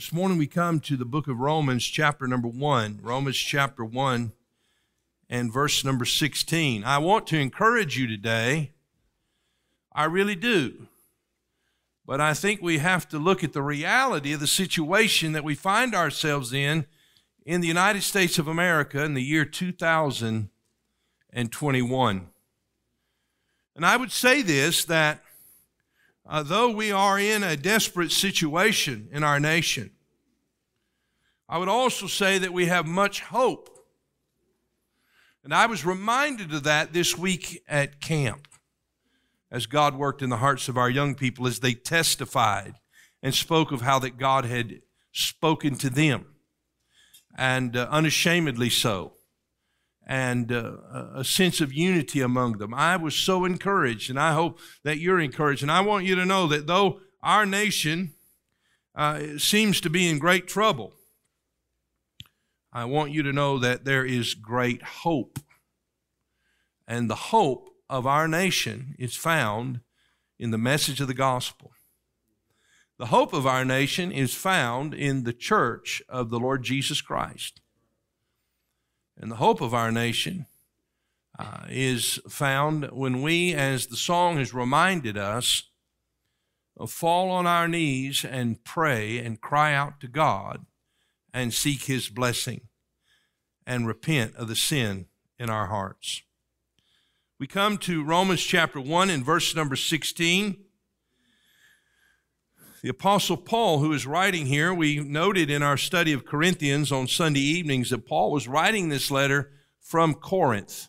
This morning we come to the book of Romans, chapter number 1. Romans chapter 1 and verse number 16. I want to encourage you today. I really do. But I think we have to look at the reality of the situation that we find ourselves in in the United States of America in the year 2021. And I would say this that uh, though we are in a desperate situation in our nation, I would also say that we have much hope. And I was reminded of that this week at camp as God worked in the hearts of our young people as they testified and spoke of how that God had spoken to them and uh, unashamedly so and uh, a sense of unity among them. I was so encouraged, and I hope that you're encouraged. And I want you to know that though our nation uh, seems to be in great trouble, I want you to know that there is great hope. And the hope of our nation is found in the message of the gospel. The hope of our nation is found in the church of the Lord Jesus Christ. And the hope of our nation uh, is found when we, as the song has reminded us, fall on our knees and pray and cry out to God and seek His blessing and repent of the sin in our hearts. We come to Romans chapter 1 and verse number 16. The Apostle Paul, who is writing here, we noted in our study of Corinthians on Sunday evenings that Paul was writing this letter from Corinth.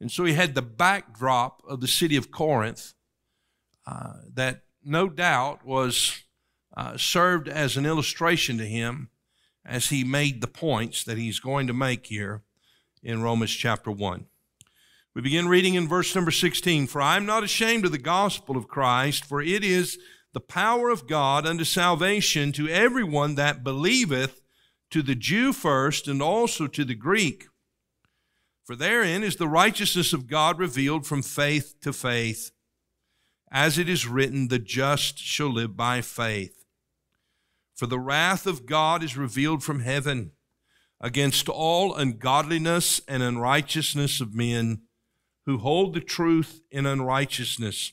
And so he had the backdrop of the city of Corinth uh, that no doubt was uh, served as an illustration to him as he made the points that he's going to make here in Romans chapter 1. We begin reading in verse number 16 For I am not ashamed of the gospel of Christ, for it is the power of God unto salvation to everyone that believeth, to the Jew first, and also to the Greek. For therein is the righteousness of God revealed from faith to faith. As it is written, the just shall live by faith. For the wrath of God is revealed from heaven against all ungodliness and unrighteousness of men who hold the truth in unrighteousness.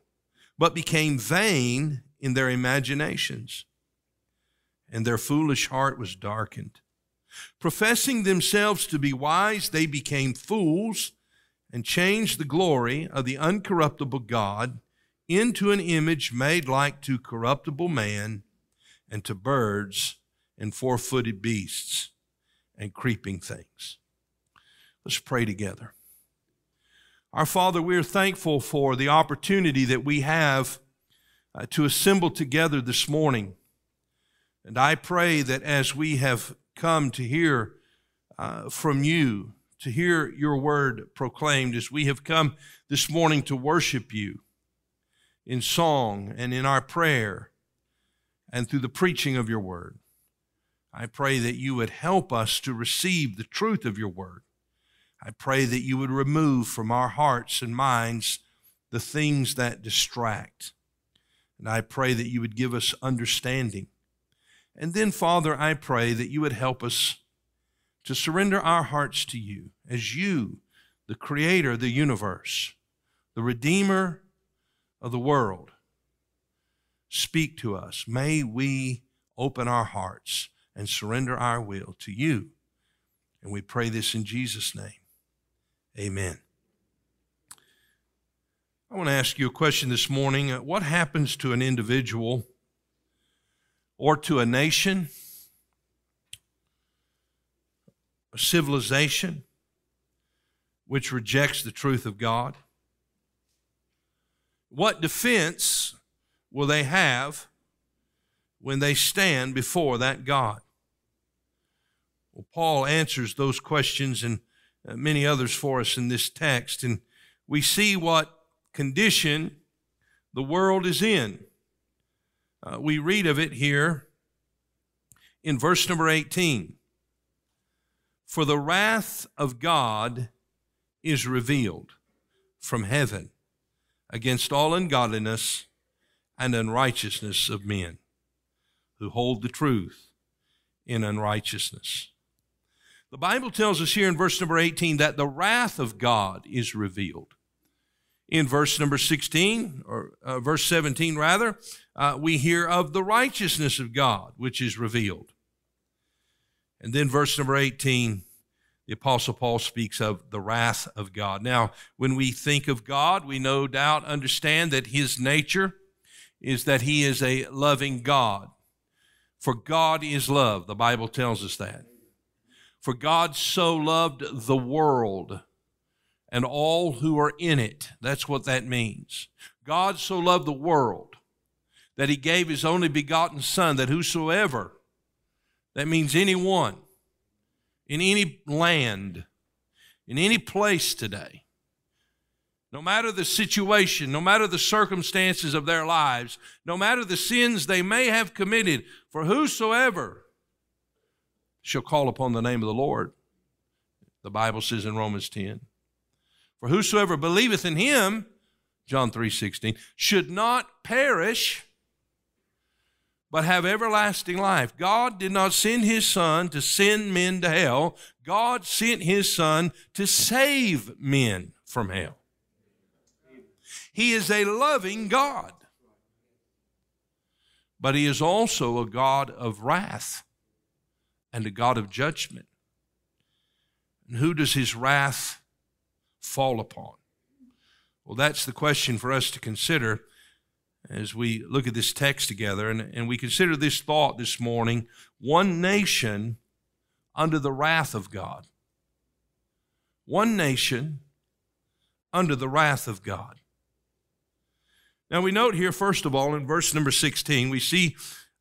but became vain in their imaginations, and their foolish heart was darkened. Professing themselves to be wise, they became fools and changed the glory of the uncorruptible God into an image made like to corruptible man and to birds and four footed beasts and creeping things. Let's pray together. Our Father, we are thankful for the opportunity that we have uh, to assemble together this morning. And I pray that as we have come to hear uh, from you, to hear your word proclaimed, as we have come this morning to worship you in song and in our prayer and through the preaching of your word, I pray that you would help us to receive the truth of your word. I pray that you would remove from our hearts and minds the things that distract. And I pray that you would give us understanding. And then, Father, I pray that you would help us to surrender our hearts to you as you, the creator of the universe, the redeemer of the world, speak to us. May we open our hearts and surrender our will to you. And we pray this in Jesus' name. Amen. I want to ask you a question this morning. What happens to an individual or to a nation, a civilization, which rejects the truth of God? What defense will they have when they stand before that God? Well, Paul answers those questions uh, many others for us in this text, and we see what condition the world is in. Uh, we read of it here in verse number 18. For the wrath of God is revealed from heaven against all ungodliness and unrighteousness of men who hold the truth in unrighteousness. The Bible tells us here in verse number 18 that the wrath of God is revealed. In verse number 16, or uh, verse 17 rather, uh, we hear of the righteousness of God, which is revealed. And then verse number 18, the Apostle Paul speaks of the wrath of God. Now, when we think of God, we no doubt understand that his nature is that he is a loving God. For God is love, the Bible tells us that. For God so loved the world and all who are in it. That's what that means. God so loved the world that he gave his only begotten Son, that whosoever, that means anyone, in any land, in any place today, no matter the situation, no matter the circumstances of their lives, no matter the sins they may have committed, for whosoever shall call upon the name of the Lord, the Bible says in Romans 10, for whosoever believeth in him, John 3:16, should not perish but have everlasting life. God did not send his son to send men to hell. God sent his son to save men from hell. He is a loving God. But he is also a God of wrath and a God of judgment. And who does his wrath fall upon? Well, that's the question for us to consider as we look at this text together and, and we consider this thought this morning one nation under the wrath of God. One nation under the wrath of God. Now, we note here, first of all, in verse number 16, we see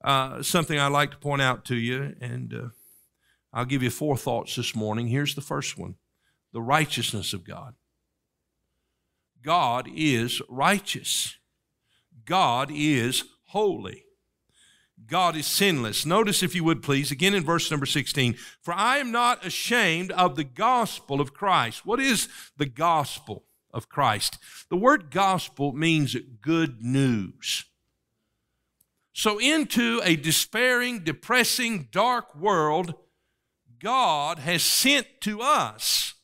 uh, something I'd like to point out to you, and uh, I'll give you four thoughts this morning. Here's the first one the righteousness of God. God is righteous. God is holy. God is sinless. Notice, if you would please, again in verse number 16, for I am not ashamed of the gospel of Christ. What is the gospel of Christ? The word gospel means good news. So, into a despairing, depressing, dark world, God has sent to us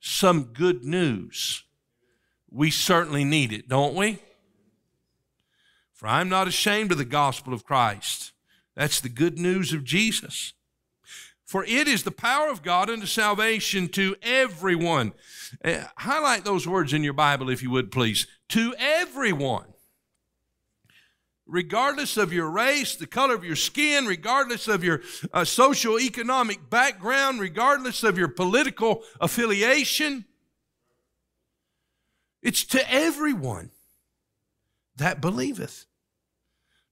some good news we certainly need it, don't we? For I'm not ashamed of the gospel of Christ. That's the good news of Jesus. For it is the power of God unto salvation to everyone. Uh, highlight those words in your Bible, if you would, please. To everyone. Regardless of your race, the color of your skin, regardless of your uh, social economic background, regardless of your political affiliation, it's to everyone that believeth.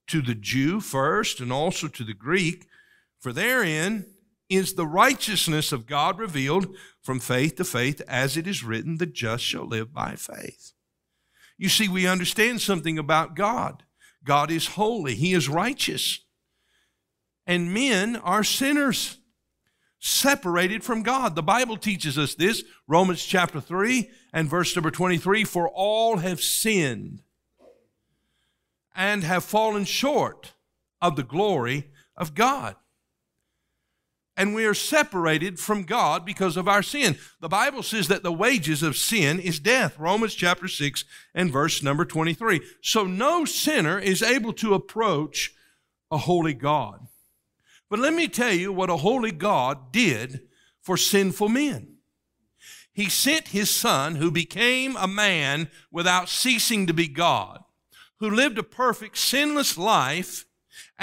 To the Jew first, and also to the Greek, for therein is the righteousness of God revealed from faith to faith, as it is written, the just shall live by faith. You see, we understand something about God. God is holy, He is righteous, and men are sinners separated from God. The Bible teaches us this, Romans chapter 3 and verse number 23 For all have sinned and have fallen short of the glory of God. And we are separated from God because of our sin. The Bible says that the wages of sin is death. Romans chapter 6 and verse number 23. So no sinner is able to approach a holy God. But let me tell you what a holy God did for sinful men. He sent his son, who became a man without ceasing to be God, who lived a perfect, sinless life,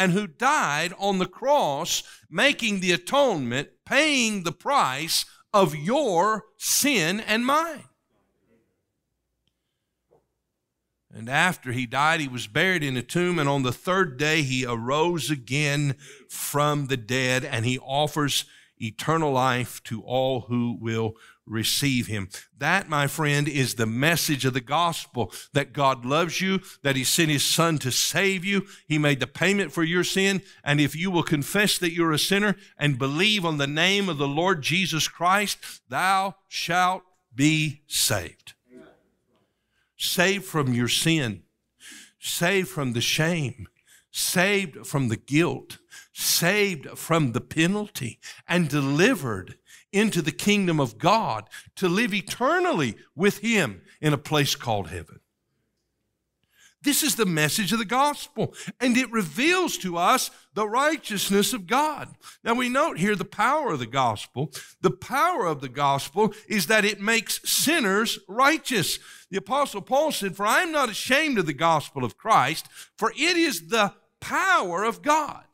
and who died on the cross, making the atonement, paying the price of your sin and mine. And after he died, he was buried in a tomb, and on the third day he arose again from the dead, and he offers eternal life to all who will receive him. That, my friend, is the message of the gospel that God loves you, that he sent his son to save you. He made the payment for your sin. And if you will confess that you're a sinner and believe on the name of the Lord Jesus Christ, thou shalt be saved saved from your sin, saved from the shame, saved from the guilt, saved from the penalty, and delivered into the kingdom of God to live eternally with Him in a place called heaven. This is the message of the gospel, and it reveals to us the righteousness of God. Now we note here the power of the gospel. The power of the gospel is that it makes sinners righteous. The apostle Paul said, For I am not ashamed of the gospel of Christ, for it is the power of God.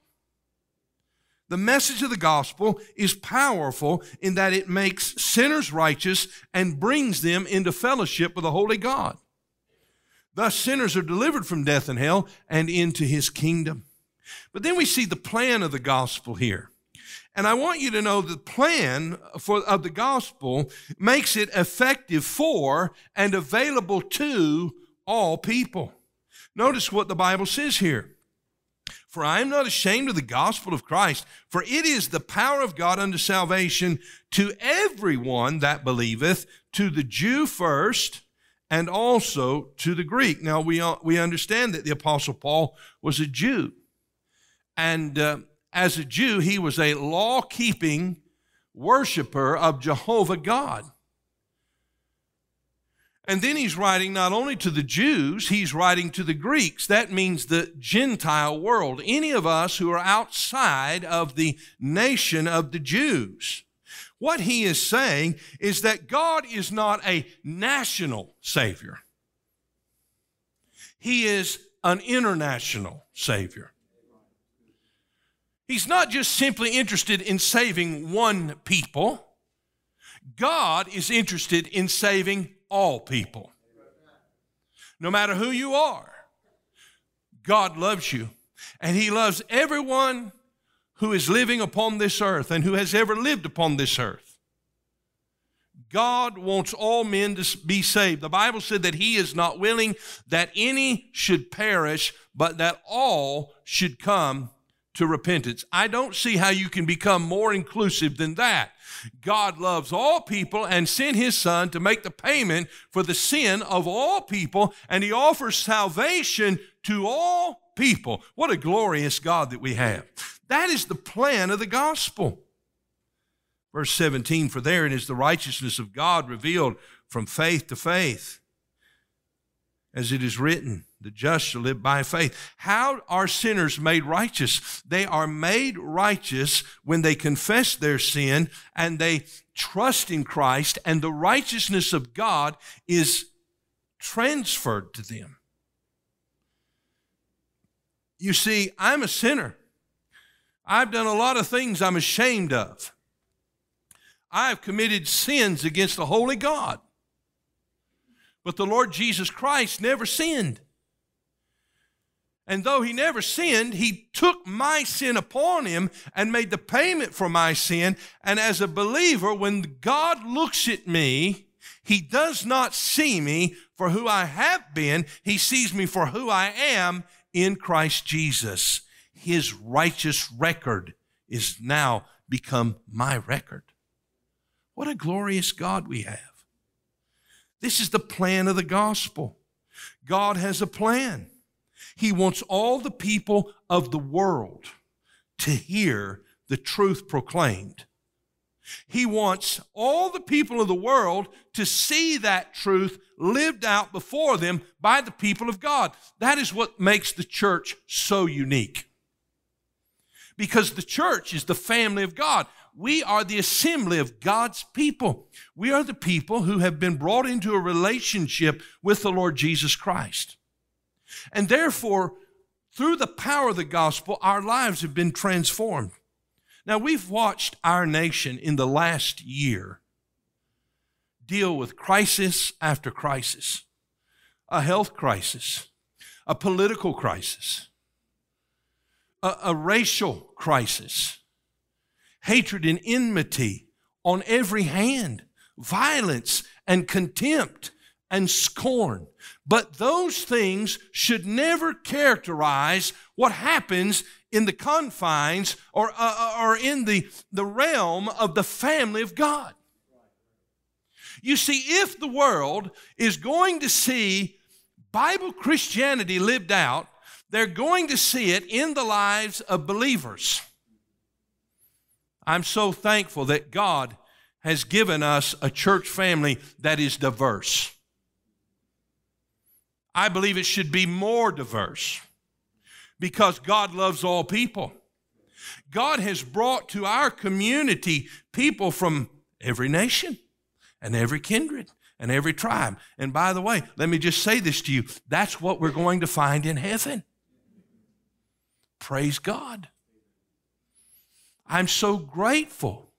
The message of the gospel is powerful in that it makes sinners righteous and brings them into fellowship with the Holy God. Thus, sinners are delivered from death and hell and into his kingdom. But then we see the plan of the gospel here. And I want you to know the plan for, of the gospel makes it effective for and available to all people. Notice what the Bible says here. For I am not ashamed of the gospel of Christ, for it is the power of God unto salvation to everyone that believeth, to the Jew first, and also to the Greek. Now, we, uh, we understand that the Apostle Paul was a Jew. And uh, as a Jew, he was a law keeping worshiper of Jehovah God. And then he's writing not only to the Jews, he's writing to the Greeks. That means the Gentile world. Any of us who are outside of the nation of the Jews. What he is saying is that God is not a national Savior, He is an international Savior. He's not just simply interested in saving one people. God is interested in saving all people. No matter who you are, God loves you. And He loves everyone who is living upon this earth and who has ever lived upon this earth. God wants all men to be saved. The Bible said that He is not willing that any should perish, but that all should come to repentance. I don't see how you can become more inclusive than that. God loves all people and sent His Son to make the payment for the sin of all people, and He offers salvation to all people. What a glorious God that we have. That is the plan of the gospel. Verse 17 For therein is the righteousness of God revealed from faith to faith. As it is written, the just shall live by faith. How are sinners made righteous? They are made righteous when they confess their sin and they trust in Christ, and the righteousness of God is transferred to them. You see, I'm a sinner. I've done a lot of things I'm ashamed of. I've committed sins against the holy God. But the Lord Jesus Christ never sinned. And though he never sinned, he took my sin upon him and made the payment for my sin. And as a believer, when God looks at me, he does not see me for who I have been. He sees me for who I am in Christ Jesus. His righteous record is now become my record. What a glorious God we have. This is the plan of the gospel. God has a plan. He wants all the people of the world to hear the truth proclaimed. He wants all the people of the world to see that truth lived out before them by the people of God. That is what makes the church so unique. because the church is the family of God. We are the assembly of God's people. We are the people who have been brought into a relationship with the Lord Jesus Christ. And therefore, through the power of the gospel, our lives have been transformed. Now, we've watched our nation in the last year deal with crisis after crisis a health crisis, a political crisis, a, a racial crisis, hatred and enmity on every hand, violence and contempt and scorn. But those things should never characterize what happens in the confines or, uh, uh, or in the, the realm of the family of God. You see, if the world is going to see Bible Christianity lived out, they're going to see it in the lives of believers. I'm so thankful that God has given us a church family that is diverse. I believe it should be more diverse because God loves all people. God has brought to our community people from every nation and every kindred and every tribe. And by the way, let me just say this to you that's what we're going to find in heaven. Praise God. I'm so grateful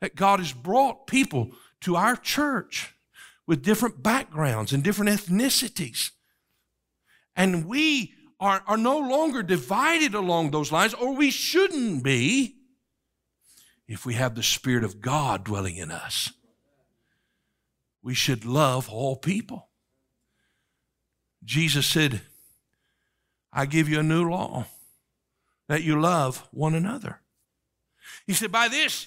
that God has brought people to our church with different backgrounds and different ethnicities. And we are, are no longer divided along those lines, or we shouldn't be if we have the Spirit of God dwelling in us. We should love all people. Jesus said, I give you a new law that you love one another. He said, By this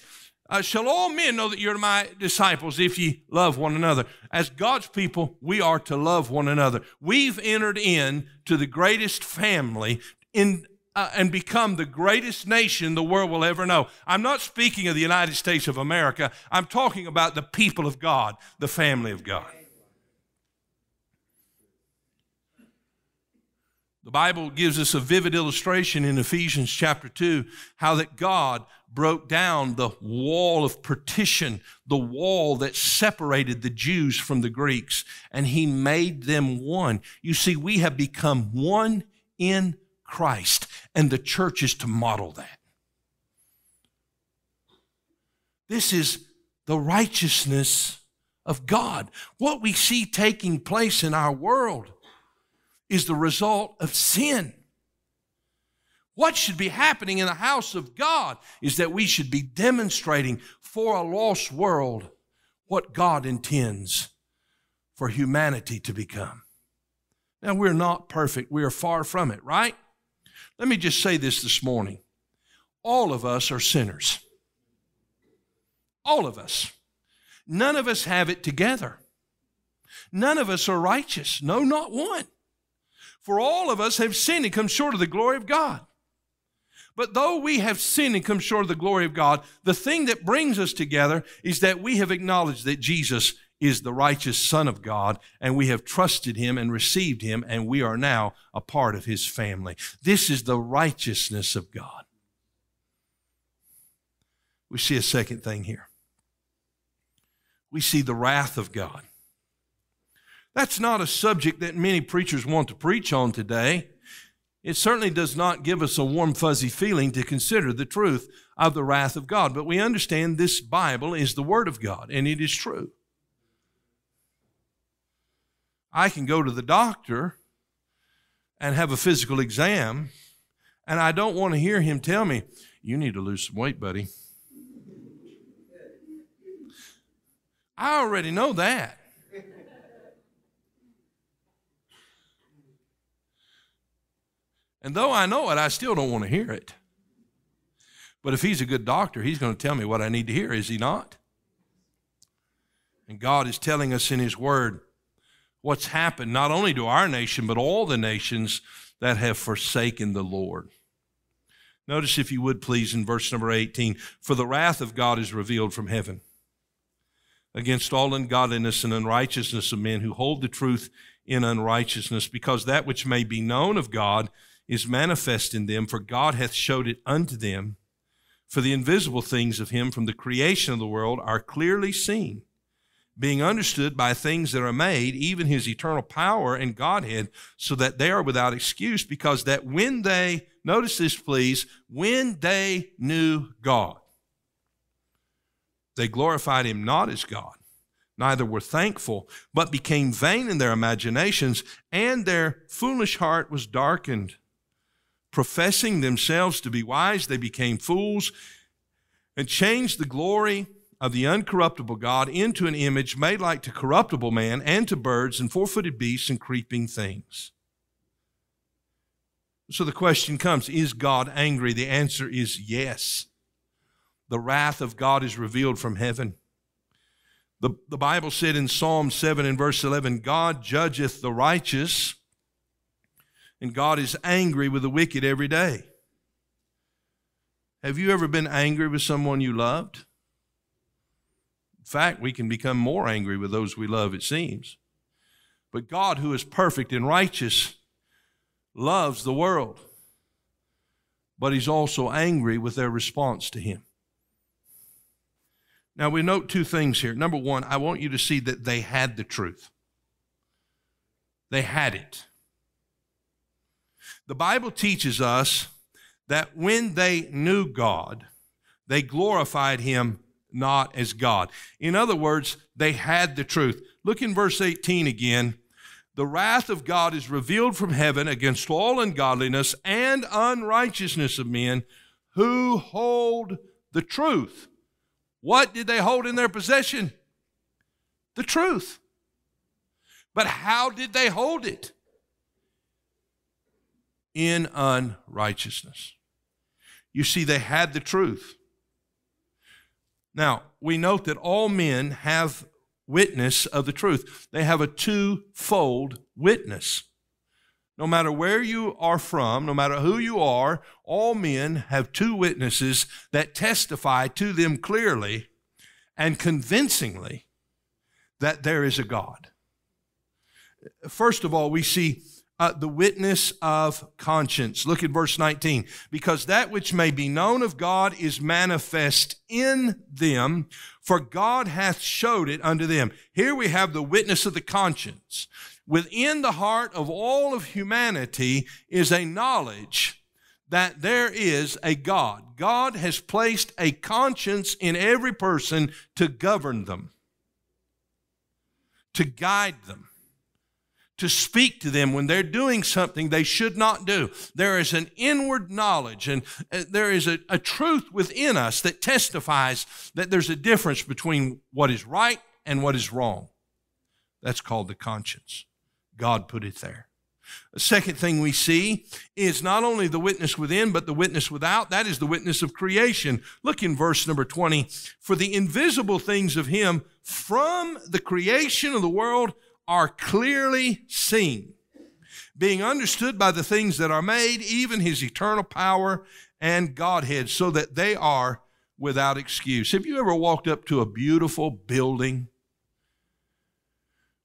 uh, shall all men know that you're my disciples if ye love one another. As God's people, we are to love one another. We've entered in to the greatest family in uh, and become the greatest nation the world will ever know. I'm not speaking of the United States of America. I'm talking about the people of God, the family of God. The Bible gives us a vivid illustration in Ephesians chapter 2 how that God broke down the wall of partition, the wall that separated the Jews from the Greeks, and he made them one. You see, we have become one in Christ, and the church is to model that. This is the righteousness of God. What we see taking place in our world is the result of sin. What should be happening in the house of God is that we should be demonstrating for a lost world what God intends for humanity to become. Now, we're not perfect, we are far from it, right? Let me just say this this morning all of us are sinners. All of us. None of us have it together. None of us are righteous. No, not one. For all of us have sinned and come short of the glory of God. But though we have sinned and come short of the glory of God, the thing that brings us together is that we have acknowledged that Jesus is the righteous Son of God, and we have trusted him and received him, and we are now a part of his family. This is the righteousness of God. We see a second thing here. We see the wrath of God. That's not a subject that many preachers want to preach on today. It certainly does not give us a warm, fuzzy feeling to consider the truth of the wrath of God, but we understand this Bible is the Word of God, and it is true. I can go to the doctor and have a physical exam, and I don't want to hear him tell me, You need to lose some weight, buddy. I already know that. And though I know it, I still don't want to hear it. But if he's a good doctor, he's going to tell me what I need to hear, is he not? And God is telling us in his word what's happened not only to our nation, but all the nations that have forsaken the Lord. Notice, if you would please, in verse number 18 For the wrath of God is revealed from heaven against all ungodliness and unrighteousness of men who hold the truth in unrighteousness, because that which may be known of God is manifest in them, for God hath showed it unto them. For the invisible things of him from the creation of the world are clearly seen, being understood by things that are made, even his eternal power and Godhead, so that they are without excuse, because that when they, notice this please, when they knew God, they glorified him not as God, neither were thankful, but became vain in their imaginations, and their foolish heart was darkened. Professing themselves to be wise, they became fools and changed the glory of the uncorruptible God into an image made like to corruptible man and to birds and four footed beasts and creeping things. So the question comes Is God angry? The answer is yes. The wrath of God is revealed from heaven. The, the Bible said in Psalm 7 and verse 11 God judgeth the righteous and God is angry with the wicked every day. Have you ever been angry with someone you loved? In fact, we can become more angry with those we love, it seems. But God, who is perfect and righteous, loves the world, but He's also angry with their response to Him. Now, we note two things here. Number one, I want you to see that they had the truth, they had it. The Bible teaches us that when they knew God, they glorified him not as God. In other words, they had the truth. Look in verse 18 again. The wrath of God is revealed from heaven against all ungodliness and unrighteousness of men who hold the truth. What did they hold in their possession? The truth. But how did they hold it? In unrighteousness. You see, they had the truth. Now, we note that all men have witness of the truth. They have a twofold witness. No matter where you are from, no matter who you are, all men have two witnesses that testify to them clearly and convincingly that there is a God. First of all, we see uh, the witness of conscience. Look at verse 19. Because that which may be known of God is manifest in them, for God hath showed it unto them. Here we have the witness of the conscience. Within the heart of all of humanity is a knowledge that there is a God. God has placed a conscience in every person to govern them, to guide them to speak to them when they're doing something they should not do. There is an inward knowledge and uh, there is a, a truth within us that testifies that there's a difference between what is right and what is wrong. That's called the conscience. God put it there. The second thing we see is not only the witness within, but the witness without. That is the witness of creation. Look in verse number 20. For the invisible things of Him from the creation of the world are clearly seen, being understood by the things that are made, even his eternal power and Godhead, so that they are without excuse. Have you ever walked up to a beautiful building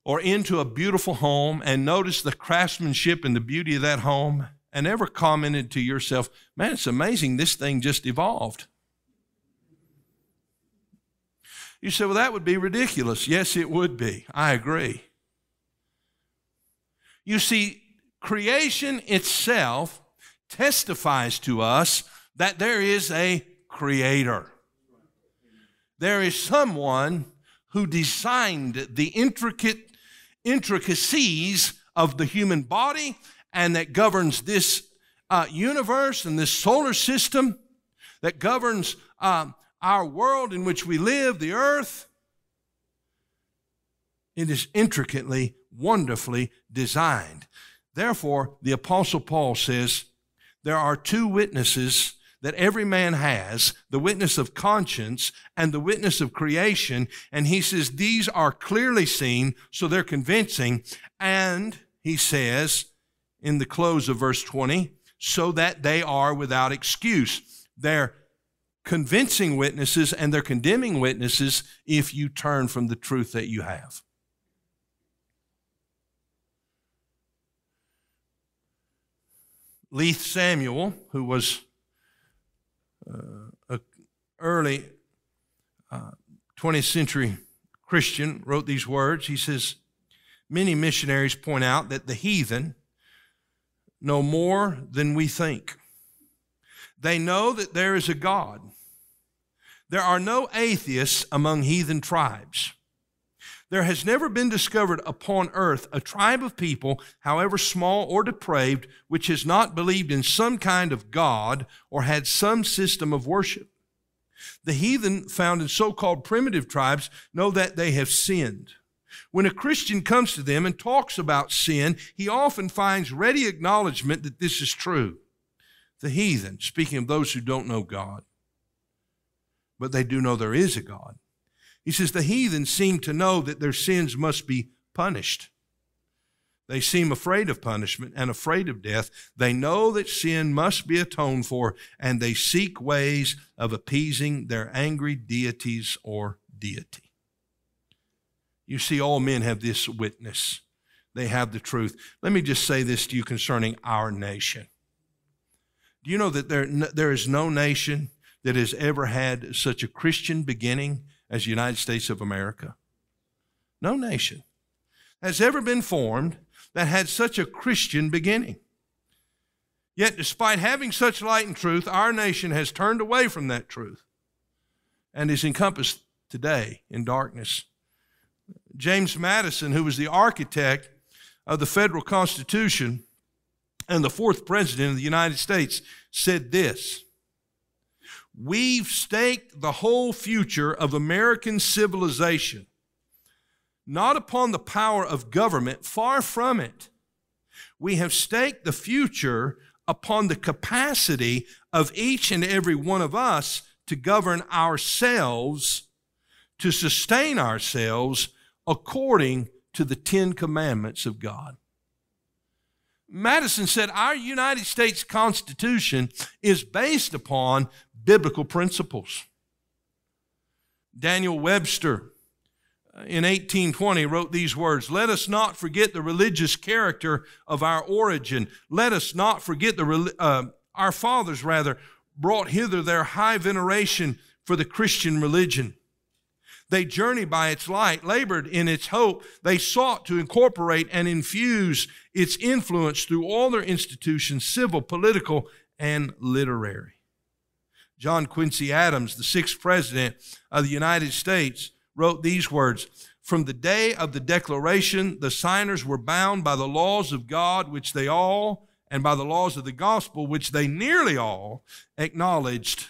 or into a beautiful home and noticed the craftsmanship and the beauty of that home and ever commented to yourself, man, it's amazing this thing just evolved? You say, well, that would be ridiculous. Yes, it would be. I agree. You see, creation itself testifies to us that there is a creator. There is someone who designed the intricate intricacies of the human body and that governs this uh, universe and this solar system, that governs um, our world in which we live, the earth. It is intricately wonderfully designed. Therefore, the Apostle Paul says there are two witnesses that every man has the witness of conscience and the witness of creation. And he says these are clearly seen, so they're convincing. And he says in the close of verse 20, so that they are without excuse. They're convincing witnesses and they're condemning witnesses if you turn from the truth that you have. Leith Samuel, who was uh, an early uh, 20th century Christian, wrote these words. He says, Many missionaries point out that the heathen know more than we think. They know that there is a God. There are no atheists among heathen tribes. There has never been discovered upon earth a tribe of people, however small or depraved, which has not believed in some kind of God or had some system of worship. The heathen found in so called primitive tribes know that they have sinned. When a Christian comes to them and talks about sin, he often finds ready acknowledgement that this is true. The heathen, speaking of those who don't know God, but they do know there is a God, he says the heathen seem to know that their sins must be punished. They seem afraid of punishment and afraid of death. They know that sin must be atoned for, and they seek ways of appeasing their angry deities or deity. You see, all men have this witness. They have the truth. Let me just say this to you concerning our nation. Do you know that there, there is no nation that has ever had such a Christian beginning as the United States of America. No nation has ever been formed that had such a Christian beginning. Yet, despite having such light and truth, our nation has turned away from that truth and is encompassed today in darkness. James Madison, who was the architect of the federal Constitution and the fourth president of the United States, said this We've staked the whole future of American civilization not upon the power of government, far from it. We have staked the future upon the capacity of each and every one of us to govern ourselves, to sustain ourselves according to the Ten Commandments of God. Madison said our United States Constitution is based upon biblical principles. Daniel Webster uh, in 1820 wrote these words Let us not forget the religious character of our origin. Let us not forget the, uh, our fathers, rather, brought hither their high veneration for the Christian religion. They journeyed by its light, labored in its hope. They sought to incorporate and infuse its influence through all their institutions, civil, political, and literary. John Quincy Adams, the sixth president of the United States, wrote these words From the day of the Declaration, the signers were bound by the laws of God, which they all, and by the laws of the gospel, which they nearly all acknowledged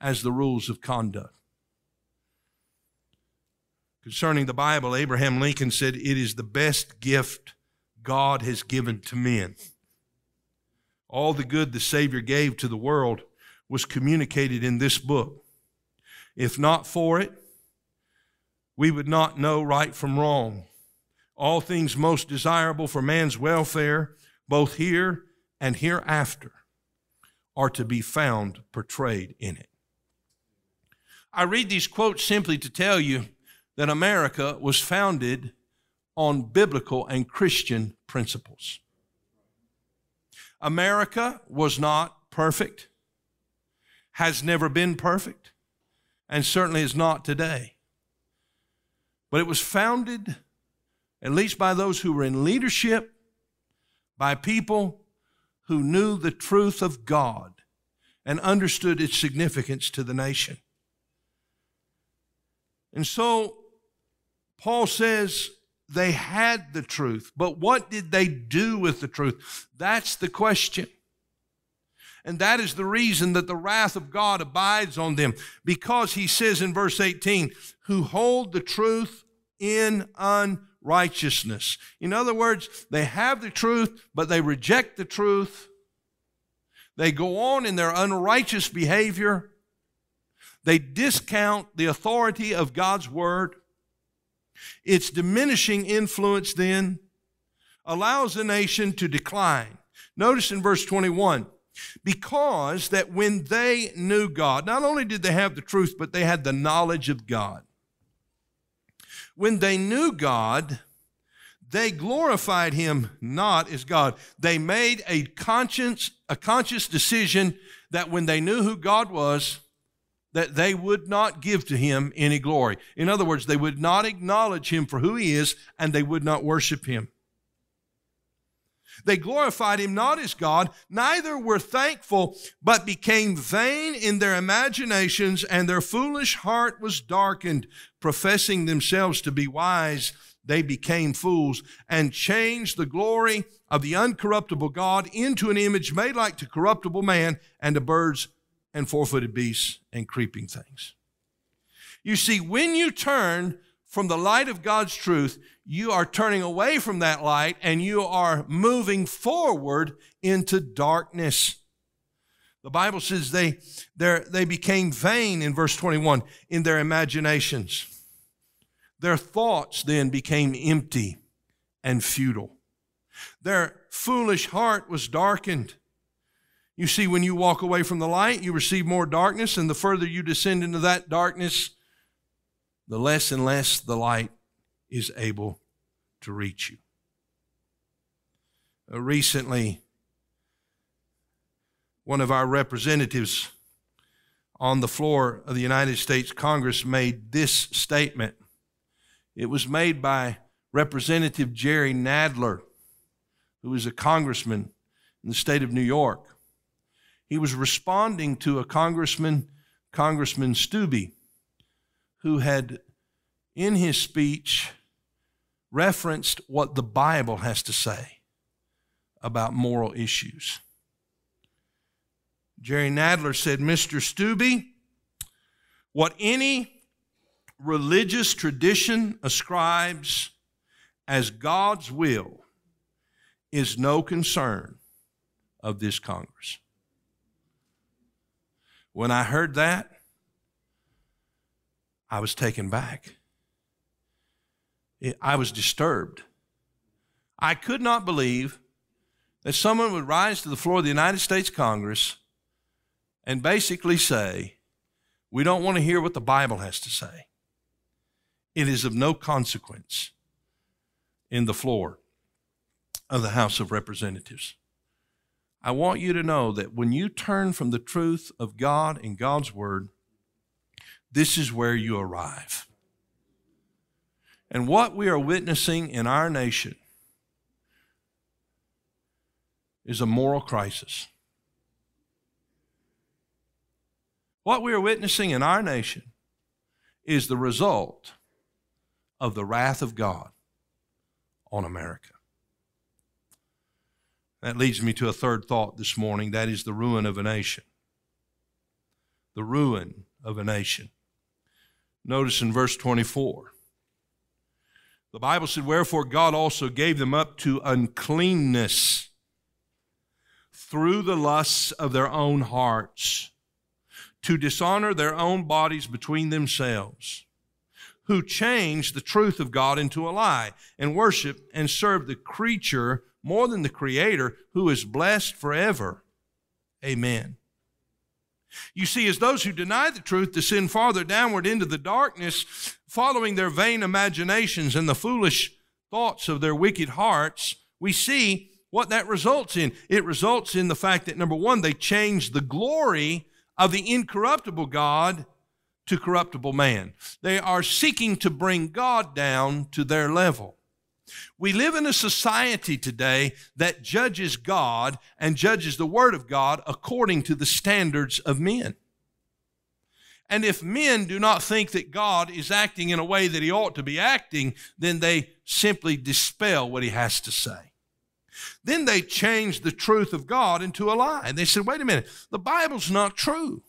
as the rules of conduct. Concerning the Bible, Abraham Lincoln said, It is the best gift God has given to men. All the good the Savior gave to the world was communicated in this book. If not for it, we would not know right from wrong. All things most desirable for man's welfare, both here and hereafter, are to be found portrayed in it. I read these quotes simply to tell you that America was founded on biblical and Christian principles. America was not perfect, has never been perfect, and certainly is not today. But it was founded, at least by those who were in leadership, by people who knew the truth of God and understood its significance to the nation. And so Paul says they had the truth, but what did they do with the truth? That's the question. And that is the reason that the wrath of God abides on them, because he says in verse 18, who hold the truth in unrighteousness. In other words, they have the truth, but they reject the truth. They go on in their unrighteous behavior. They discount the authority of God's word. Its diminishing influence then allows the nation to decline. Notice in verse 21 because that when they knew God, not only did they have the truth, but they had the knowledge of God. When they knew God, they glorified him not as God. They made a conscience, a conscious decision that when they knew who God was, that they would not give to him any glory. In other words, they would not acknowledge him for who he is and they would not worship him. They glorified him not as God, neither were thankful, but became vain in their imaginations, and their foolish heart was darkened. Professing themselves to be wise, they became fools and changed the glory of the uncorruptible God into an image made like to corruptible man and to birds and four footed beasts and creeping things. You see, when you turn from the light of God's truth, you are turning away from that light and you are moving forward into darkness. The Bible says they, they became vain in verse 21 in their imaginations. Their thoughts then became empty and futile. Their foolish heart was darkened. You see, when you walk away from the light, you receive more darkness, and the further you descend into that darkness, the less and less the light is able to reach you. Uh, recently, one of our representatives on the floor of the United States Congress made this statement. It was made by Representative Jerry Nadler, who is a congressman in the state of New York. He was responding to a congressman, Congressman Steube, who had, in his speech, referenced what the Bible has to say about moral issues. Jerry Nadler said, Mr. Steube, what any religious tradition ascribes as God's will is no concern of this Congress. When I heard that, I was taken back. I was disturbed. I could not believe that someone would rise to the floor of the United States Congress and basically say, We don't want to hear what the Bible has to say. It is of no consequence in the floor of the House of Representatives. I want you to know that when you turn from the truth of God and God's Word, this is where you arrive. And what we are witnessing in our nation is a moral crisis. What we are witnessing in our nation is the result of the wrath of God on America. That leads me to a third thought this morning that is the ruin of a nation. The ruin of a nation. Notice in verse 24. The Bible said, Wherefore God also gave them up to uncleanness through the lusts of their own hearts, to dishonor their own bodies between themselves, who changed the truth of God into a lie, and worship and serve the creature more than the Creator, who is blessed forever. Amen. You see, as those who deny the truth descend farther downward into the darkness, following their vain imaginations and the foolish thoughts of their wicked hearts, we see what that results in. It results in the fact that, number one, they change the glory of the incorruptible God to corruptible man. They are seeking to bring God down to their level. We live in a society today that judges God and judges the Word of God according to the standards of men. And if men do not think that God is acting in a way that he ought to be acting, then they simply dispel what he has to say. Then they change the truth of God into a lie. And they said, wait a minute, the Bible's not true.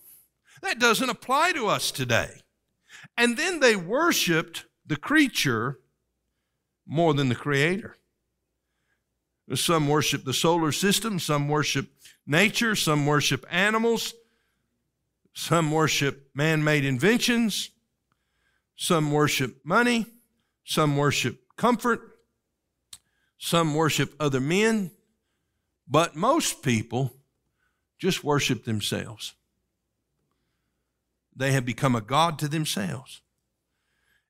That doesn't apply to us today. And then they worshiped the creature more than the Creator. Some worship the solar system, some worship nature, some worship animals, some worship man made inventions, some worship money, some worship comfort, some worship other men, but most people just worship themselves. They have become a God to themselves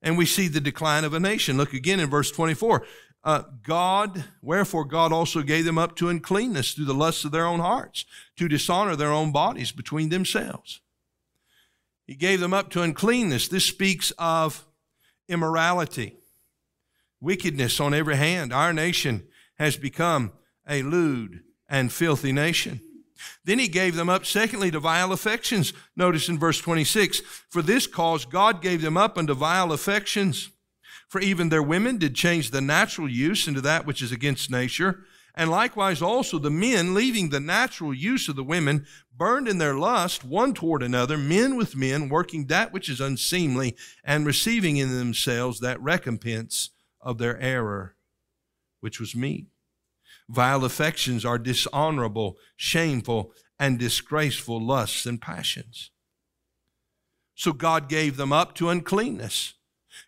and we see the decline of a nation. Look again in verse 24. uh, God, wherefore God also gave them up to uncleanness through the lusts of their own hearts, to dishonor their own bodies between themselves. He gave them up to uncleanness. This speaks of immorality, wickedness on every hand. Our nation has become a lewd and filthy nation. Then he gave them up, secondly, to vile affections. Notice in verse 26 For this cause God gave them up unto vile affections. For even their women did change the natural use into that which is against nature. And likewise also the men, leaving the natural use of the women, burned in their lust one toward another, men with men, working that which is unseemly, and receiving in themselves that recompense of their error, which was meet. Vile affections are dishonorable, shameful, and disgraceful lusts and passions. So God gave them up to uncleanness.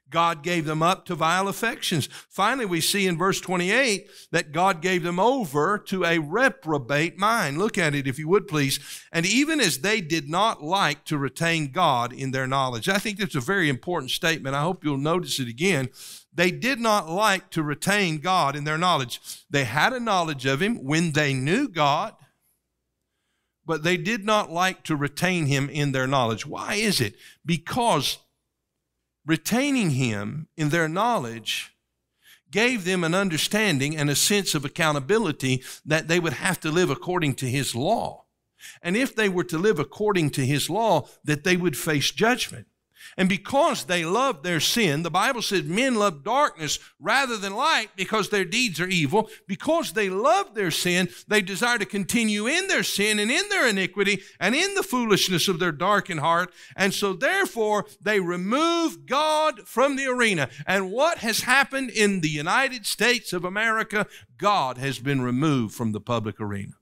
God gave them up to vile affections. Finally, we see in verse 28 that God gave them over to a reprobate mind. Look at it, if you would please. And even as they did not like to retain God in their knowledge. I think that's a very important statement. I hope you'll notice it again. They did not like to retain God in their knowledge. They had a knowledge of Him when they knew God, but they did not like to retain Him in their knowledge. Why is it? Because retaining Him in their knowledge gave them an understanding and a sense of accountability that they would have to live according to His law. And if they were to live according to His law, that they would face judgment. And because they loved their sin, the Bible says men love darkness rather than light because their deeds are evil. Because they love their sin, they desire to continue in their sin and in their iniquity and in the foolishness of their darkened heart. And so therefore they remove God from the arena. And what has happened in the United States of America? God has been removed from the public arena.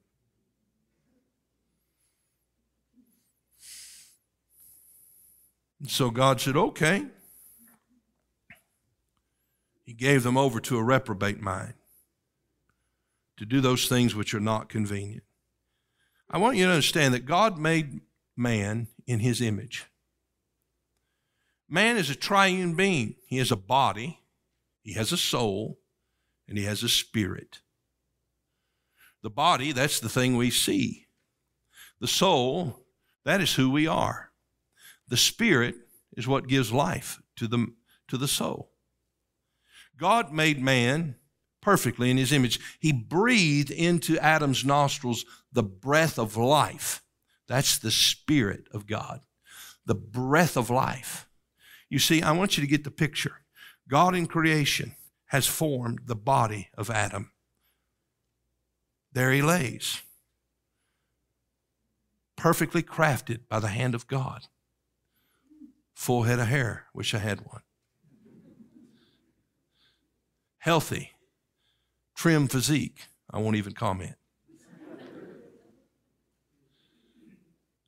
So God said, okay. He gave them over to a reprobate mind to do those things which are not convenient. I want you to understand that God made man in his image. Man is a triune being. He has a body, he has a soul, and he has a spirit. The body, that's the thing we see. The soul, that is who we are. The Spirit is what gives life to the, to the soul. God made man perfectly in his image. He breathed into Adam's nostrils the breath of life. That's the Spirit of God, the breath of life. You see, I want you to get the picture. God in creation has formed the body of Adam. There he lays, perfectly crafted by the hand of God full head of hair. Wish I had one. Healthy, trim physique. I won't even comment.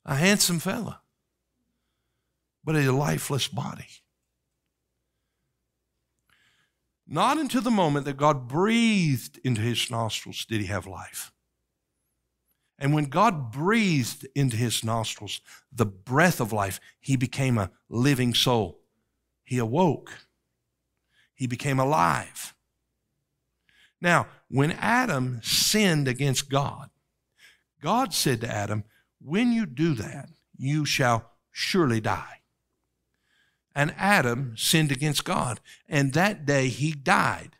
A handsome fella, but a lifeless body. Not until the moment that God breathed into his nostrils did he have life. And when God breathed into his nostrils the breath of life, he became a living soul. He awoke. He became alive. Now, when Adam sinned against God, God said to Adam, When you do that, you shall surely die. And Adam sinned against God. And that day he died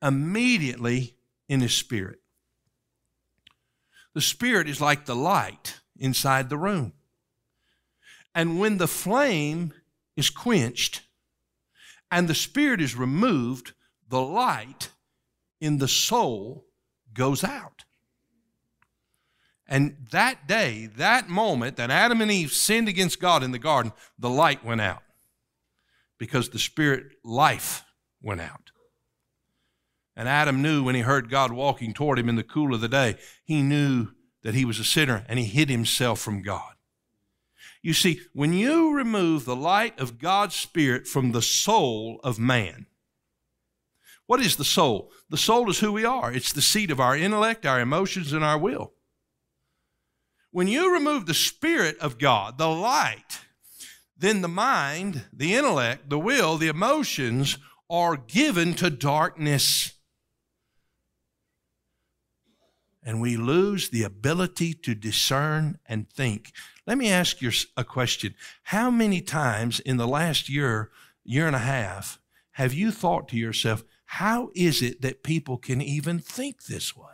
immediately in his spirit. The Spirit is like the light inside the room. And when the flame is quenched and the Spirit is removed, the light in the soul goes out. And that day, that moment that Adam and Eve sinned against God in the garden, the light went out because the spirit life went out. And Adam knew when he heard God walking toward him in the cool of the day, he knew that he was a sinner and he hid himself from God. You see, when you remove the light of God's Spirit from the soul of man, what is the soul? The soul is who we are. It's the seat of our intellect, our emotions, and our will. When you remove the Spirit of God, the light, then the mind, the intellect, the will, the emotions are given to darkness. And we lose the ability to discern and think. Let me ask you a question. How many times in the last year, year and a half, have you thought to yourself, how is it that people can even think this way?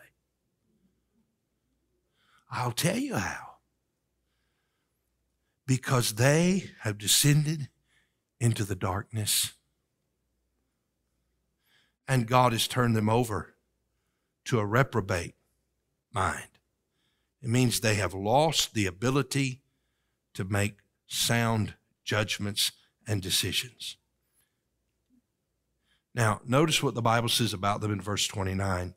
I'll tell you how. Because they have descended into the darkness and God has turned them over to a reprobate mind. It means they have lost the ability to make sound judgments and decisions. Now, notice what the Bible says about them in verse 29.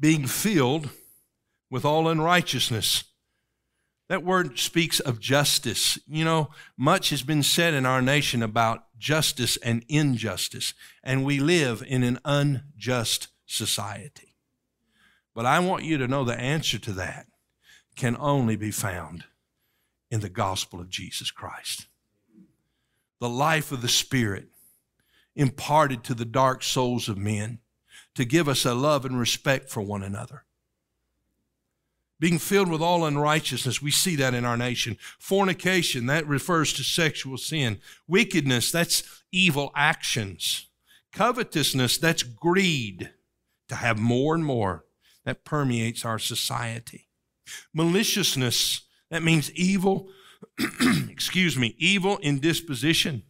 Being filled with all unrighteousness that word speaks of justice. You know, much has been said in our nation about justice and injustice, and we live in an unjust society. But I want you to know the answer to that can only be found in the gospel of Jesus Christ. The life of the Spirit imparted to the dark souls of men to give us a love and respect for one another being filled with all unrighteousness. We see that in our nation. Fornication, that refers to sexual sin. Wickedness, that's evil actions. Covetousness, that's greed to have more and more. That permeates our society. Maliciousness, that means evil, excuse me, evil in disposition,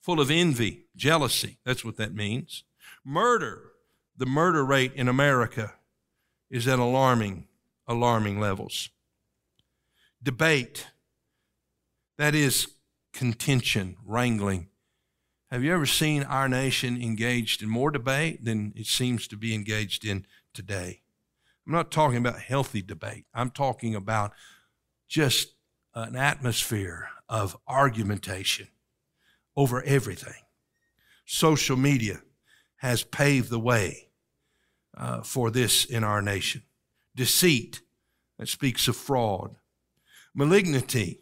full of envy, jealousy. That's what that means. Murder, the murder rate in America is at alarming alarming levels. Debate, that is contention, wrangling. Have you ever seen our nation engaged in more debate than it seems to be engaged in today? I'm not talking about healthy debate. I'm talking about just an atmosphere of argumentation over everything. Social media has paved the way uh, for this in our nation deceit, that speaks of fraud. Malignity,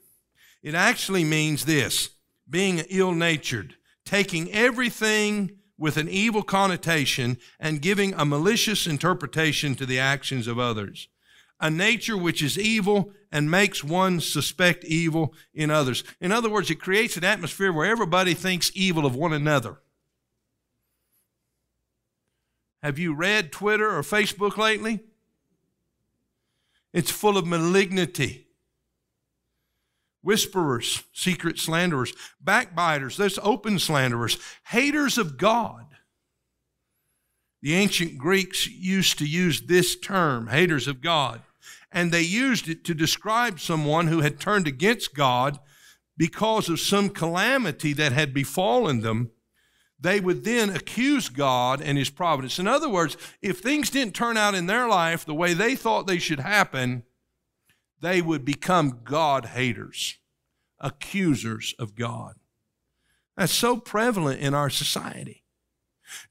it actually means this being ill natured, taking everything with an evil connotation and giving a malicious interpretation to the actions of others. A nature which is evil and makes one suspect evil in others. In other words, it creates an atmosphere where everybody thinks evil of one another. Have you read Twitter or Facebook lately? It's full of malignity. Whisperers, secret slanderers, backbiters, those open slanderers, haters of God. The ancient Greeks used to use this term, haters of God, and they used it to describe someone who had turned against God because of some calamity that had befallen them they would then accuse God and His providence. In other words, if things didn't turn out in their life the way they thought they should happen, they would become God haters, accusers of God. That's so prevalent in our society.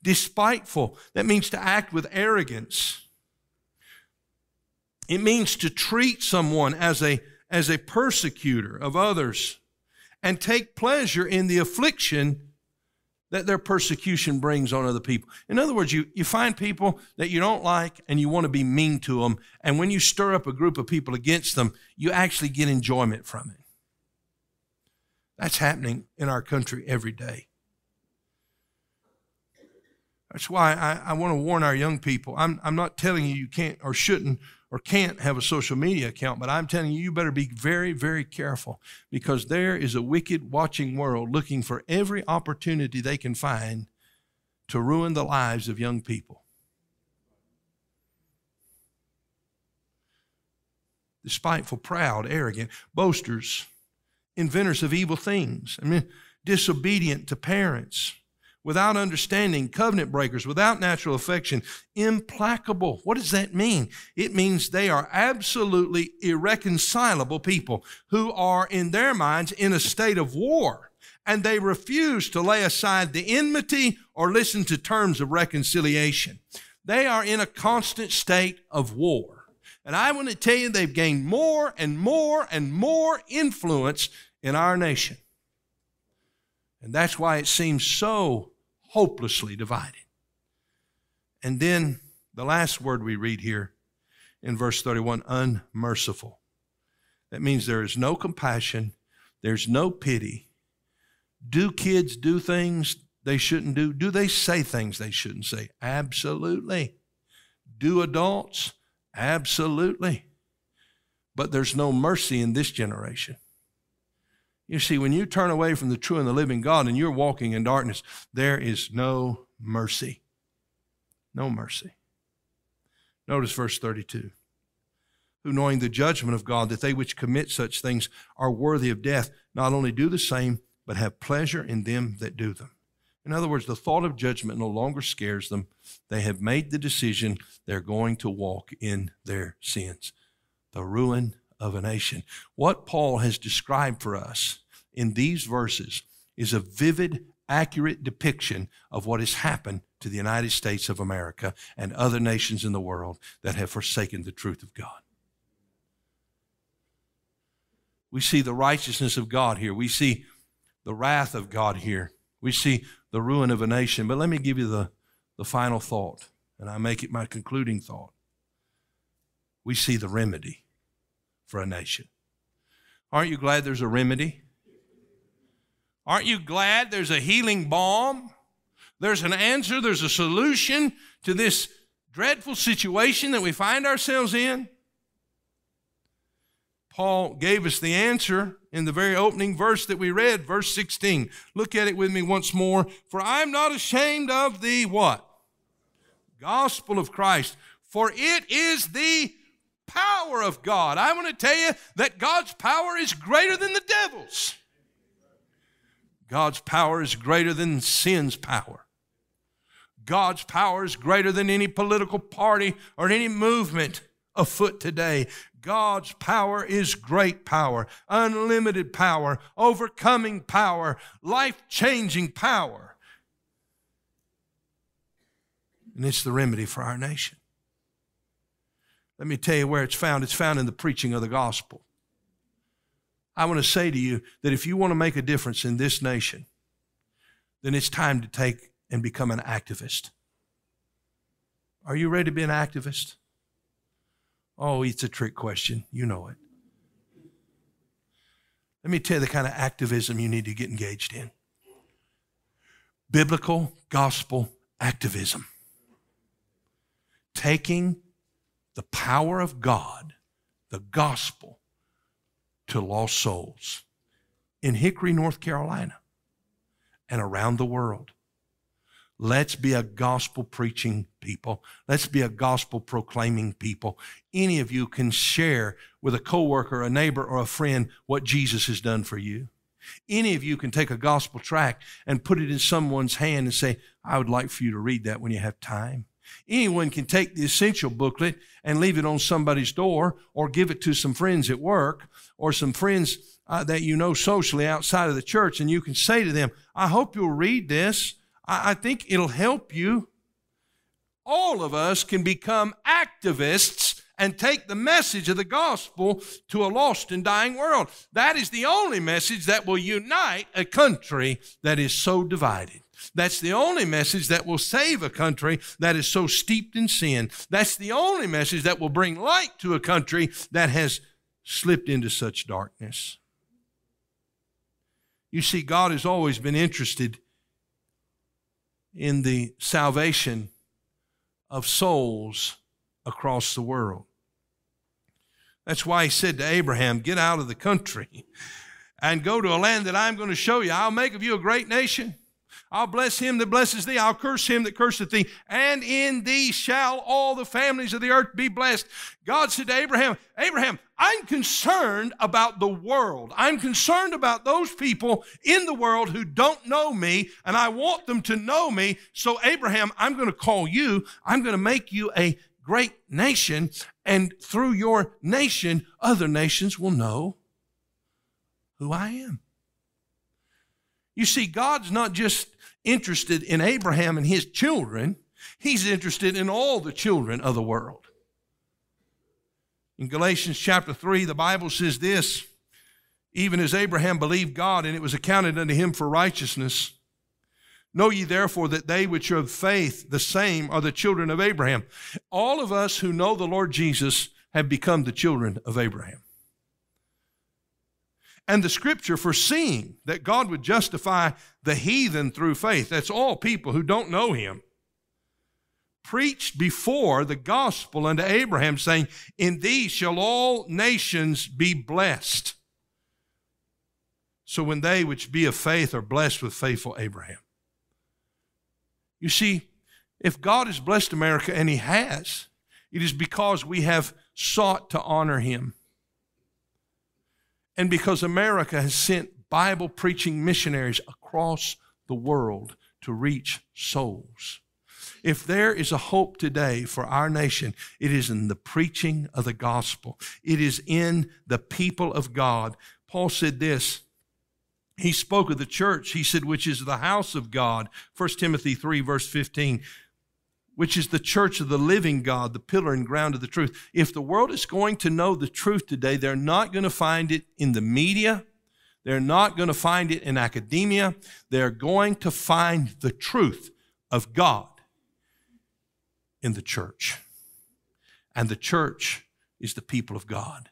Despiteful, that means to act with arrogance. It means to treat someone as a, as a persecutor of others and take pleasure in the affliction that their persecution brings on other people. In other words, you, you find people that you don't like and you want to be mean to them. And when you stir up a group of people against them, you actually get enjoyment from it. That's happening in our country every day. That's why I, I want to warn our young people. I'm, I'm not telling you you can't or shouldn't or can't have a social media account, but I'm telling you, you better be very, very careful because there is a wicked watching world looking for every opportunity they can find to ruin the lives of young people. Despiteful, proud, arrogant, boasters, inventors of evil things. I mean, disobedient to parents without understanding, covenant breakers, without natural affection, implacable. What does that mean? It means they are absolutely irreconcilable people who are, in their minds, in a state of war. And they refuse to lay aside the enmity or listen to terms of reconciliation. They are in a constant state of war. And I want to tell you, they've gained more and more and more influence in our nation. And that's why it seems so hopelessly divided. And then the last word we read here in verse 31 unmerciful. That means there is no compassion, there's no pity. Do kids do things they shouldn't do? Do they say things they shouldn't say? Absolutely. Do adults? Absolutely. But there's no mercy in this generation. You see, when you turn away from the true and the living God and you're walking in darkness, there is no mercy. No mercy. Notice verse 32 who, knowing the judgment of God, that they which commit such things are worthy of death, not only do the same, but have pleasure in them that do them. In other words, the thought of judgment no longer scares them. They have made the decision they're going to walk in their sins. The ruin of a nation. What Paul has described for us in these verses is a vivid, accurate depiction of what has happened to the United States of America and other nations in the world that have forsaken the truth of God. We see the righteousness of God here. We see the wrath of God here. We see the ruin of a nation. But let me give you the, the final thought, and I make it my concluding thought. We see the remedy for a nation. Aren't you glad there's a remedy? Aren't you glad there's a healing balm? There's an answer, there's a solution to this dreadful situation that we find ourselves in. Paul gave us the answer in the very opening verse that we read, verse 16. Look at it with me once more. For I am not ashamed of the what? Gospel of Christ. For it is the power of God. I want to tell you that God's power is greater than the devil's. God's power is greater than sin's power. God's power is greater than any political party or any movement afoot today. God's power is great power, unlimited power, overcoming power, life changing power. And it's the remedy for our nation. Let me tell you where it's found. It's found in the preaching of the gospel. I want to say to you that if you want to make a difference in this nation, then it's time to take and become an activist. Are you ready to be an activist? Oh, it's a trick question. You know it. Let me tell you the kind of activism you need to get engaged in biblical gospel activism. Taking the power of God, the gospel, to lost souls in Hickory, North Carolina, and around the world. Let's be a gospel preaching people. Let's be a gospel proclaiming people. Any of you can share with a coworker, a neighbor, or a friend what Jesus has done for you. Any of you can take a gospel tract and put it in someone's hand and say, I would like for you to read that when you have time. Anyone can take the essential booklet and leave it on somebody's door or give it to some friends at work or some friends uh, that you know socially outside of the church, and you can say to them, I hope you'll read this. I, I think it'll help you. All of us can become activists and take the message of the gospel to a lost and dying world. That is the only message that will unite a country that is so divided. That's the only message that will save a country that is so steeped in sin. That's the only message that will bring light to a country that has slipped into such darkness. You see, God has always been interested in the salvation of souls across the world. That's why he said to Abraham, Get out of the country and go to a land that I'm going to show you. I'll make of you a great nation. I'll bless him that blesses thee. I'll curse him that curseth thee. And in thee shall all the families of the earth be blessed. God said to Abraham, Abraham, I'm concerned about the world. I'm concerned about those people in the world who don't know me, and I want them to know me. So, Abraham, I'm going to call you. I'm going to make you a great nation. And through your nation, other nations will know who I am. You see, God's not just interested in Abraham and his children, he's interested in all the children of the world. In Galatians chapter 3, the Bible says this even as Abraham believed God, and it was accounted unto him for righteousness. Know ye therefore that they which are of faith, the same are the children of Abraham. All of us who know the Lord Jesus have become the children of Abraham. And the scripture foreseeing that God would justify the heathen through faith, that's all people who don't know him, preached before the gospel unto Abraham, saying, In thee shall all nations be blessed. So when they which be of faith are blessed with faithful Abraham. You see, if God has blessed America, and He has, it is because we have sought to honor Him. And because America has sent Bible preaching missionaries across the world to reach souls. If there is a hope today for our nation, it is in the preaching of the gospel. It is in the people of God. Paul said this. He spoke of the church, he said, which is the house of God. 1 Timothy 3, verse 15, which is the church of the living God, the pillar and ground of the truth. If the world is going to know the truth today, they're not going to find it in the media. They're not going to find it in academia. They're going to find the truth of God in the church. And the church is the people of God.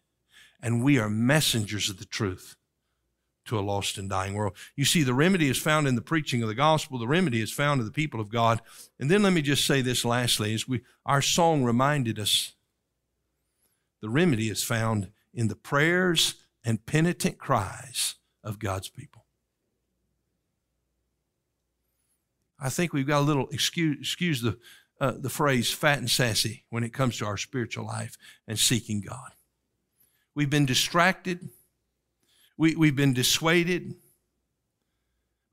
And we are messengers of the truth to a lost and dying world. You see, the remedy is found in the preaching of the gospel. The remedy is found in the people of God. And then let me just say this lastly, as we our song reminded us, the remedy is found in the prayers and penitent cries of God's people. I think we've got a little excuse, excuse the uh, the phrase fat and sassy when it comes to our spiritual life and seeking God. We've been distracted, we, we've been dissuaded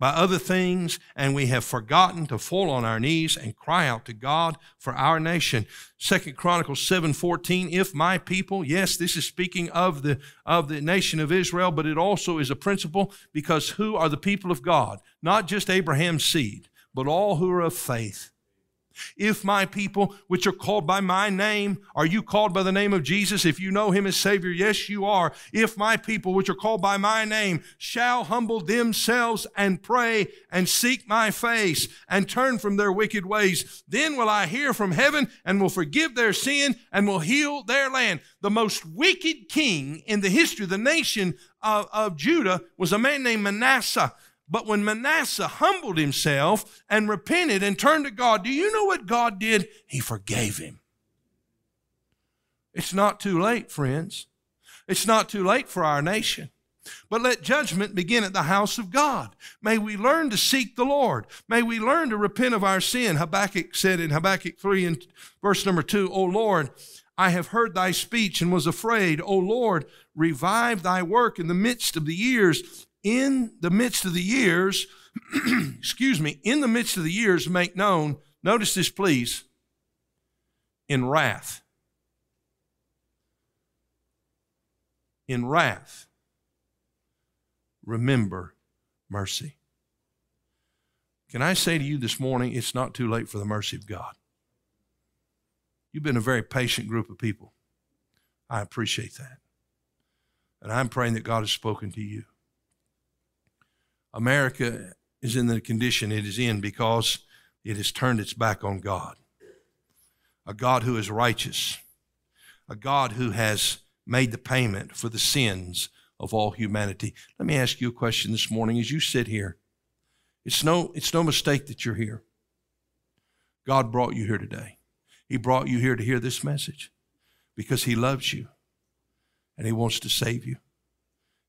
by other things, and we have forgotten to fall on our knees and cry out to God for our nation. Second Chronicles 7:14, if my people, yes, this is speaking of the of the nation of Israel, but it also is a principle because who are the people of God? Not just Abraham's seed, but all who are of faith. If my people, which are called by my name, are you called by the name of Jesus? If you know him as Savior, yes, you are. If my people, which are called by my name, shall humble themselves and pray and seek my face and turn from their wicked ways, then will I hear from heaven and will forgive their sin and will heal their land. The most wicked king in the history of the nation of, of Judah was a man named Manasseh. But when Manasseh humbled himself and repented and turned to God, do you know what God did? He forgave him. It's not too late, friends. It's not too late for our nation. But let judgment begin at the house of God. May we learn to seek the Lord. May we learn to repent of our sin. Habakkuk said in Habakkuk 3 and verse number 2, O Lord, I have heard thy speech and was afraid. O Lord, revive thy work in the midst of the years in the midst of the years, excuse me, in the midst of the years, make known, notice this please, in wrath. In wrath, remember mercy. Can I say to you this morning, it's not too late for the mercy of God. You've been a very patient group of people. I appreciate that. And I'm praying that God has spoken to you. America is in the condition it is in because it has turned its back on God. A God who is righteous, a God who has made the payment for the sins of all humanity. Let me ask you a question this morning as you sit here. It's no, it's no mistake that you're here. God brought you here today. He brought you here to hear this message because He loves you and He wants to save you.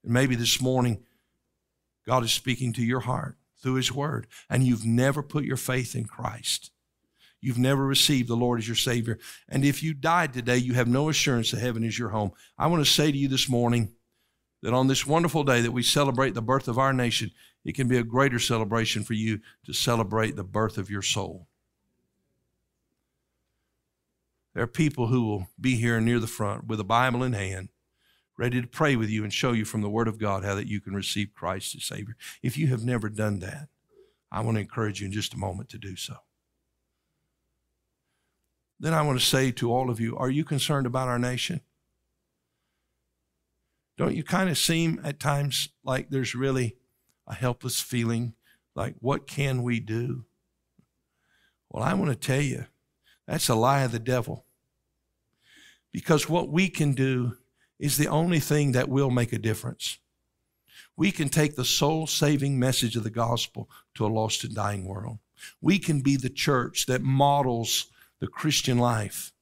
And maybe this morning God is speaking to your heart through His Word, and you've never put your faith in Christ. You've never received the Lord as your Savior. And if you died today, you have no assurance that heaven is your home. I want to say to you this morning that on this wonderful day that we celebrate the birth of our nation, it can be a greater celebration for you to celebrate the birth of your soul. There are people who will be here near the front with a Bible in hand ready to pray with you and show you from the Word of God how that you can receive Christ as Savior. If you have never done that, I want to encourage you in just a moment to do so. Then I want to say to all of you, are you concerned about our nation? Don't you kind of seem at times like there's really a helpless feeling? Like, what can we do? Well, I want to tell you, that's a lie of the devil. Because what we can do is the only thing that will make a difference. We can take the soul saving message of the gospel to a lost and dying world. We can be the church that models the Christian life.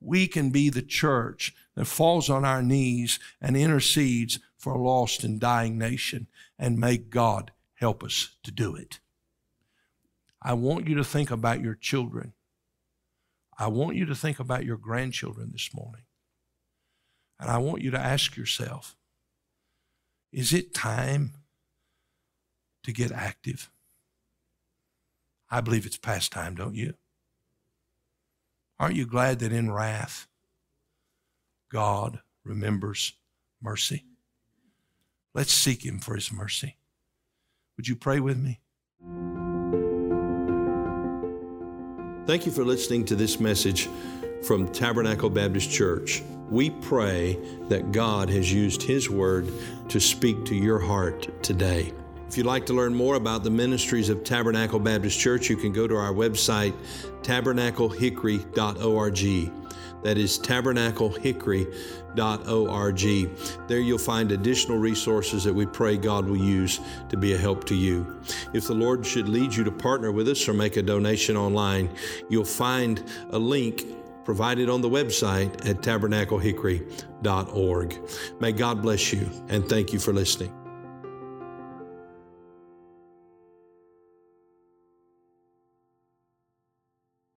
We can be the church that falls on our knees and intercedes for a lost and dying nation, and may God help us to do it. I want you to think about your children. I want you to think about your grandchildren this morning. And I want you to ask yourself is it time to get active? I believe it's past time, don't you? Aren't you glad that in wrath, God remembers mercy? Let's seek Him for His mercy. Would you pray with me? Thank you for listening to this message from Tabernacle Baptist Church. We pray that God has used His Word to speak to your heart today. If you'd like to learn more about the ministries of Tabernacle Baptist Church, you can go to our website, tabernaclehickory.org. That is tabernaclehickory.org. There you'll find additional resources that we pray God will use to be a help to you. If the Lord should lead you to partner with us or make a donation online, you'll find a link provided on the website at tabernaclehickory.org. May God bless you and thank you for listening.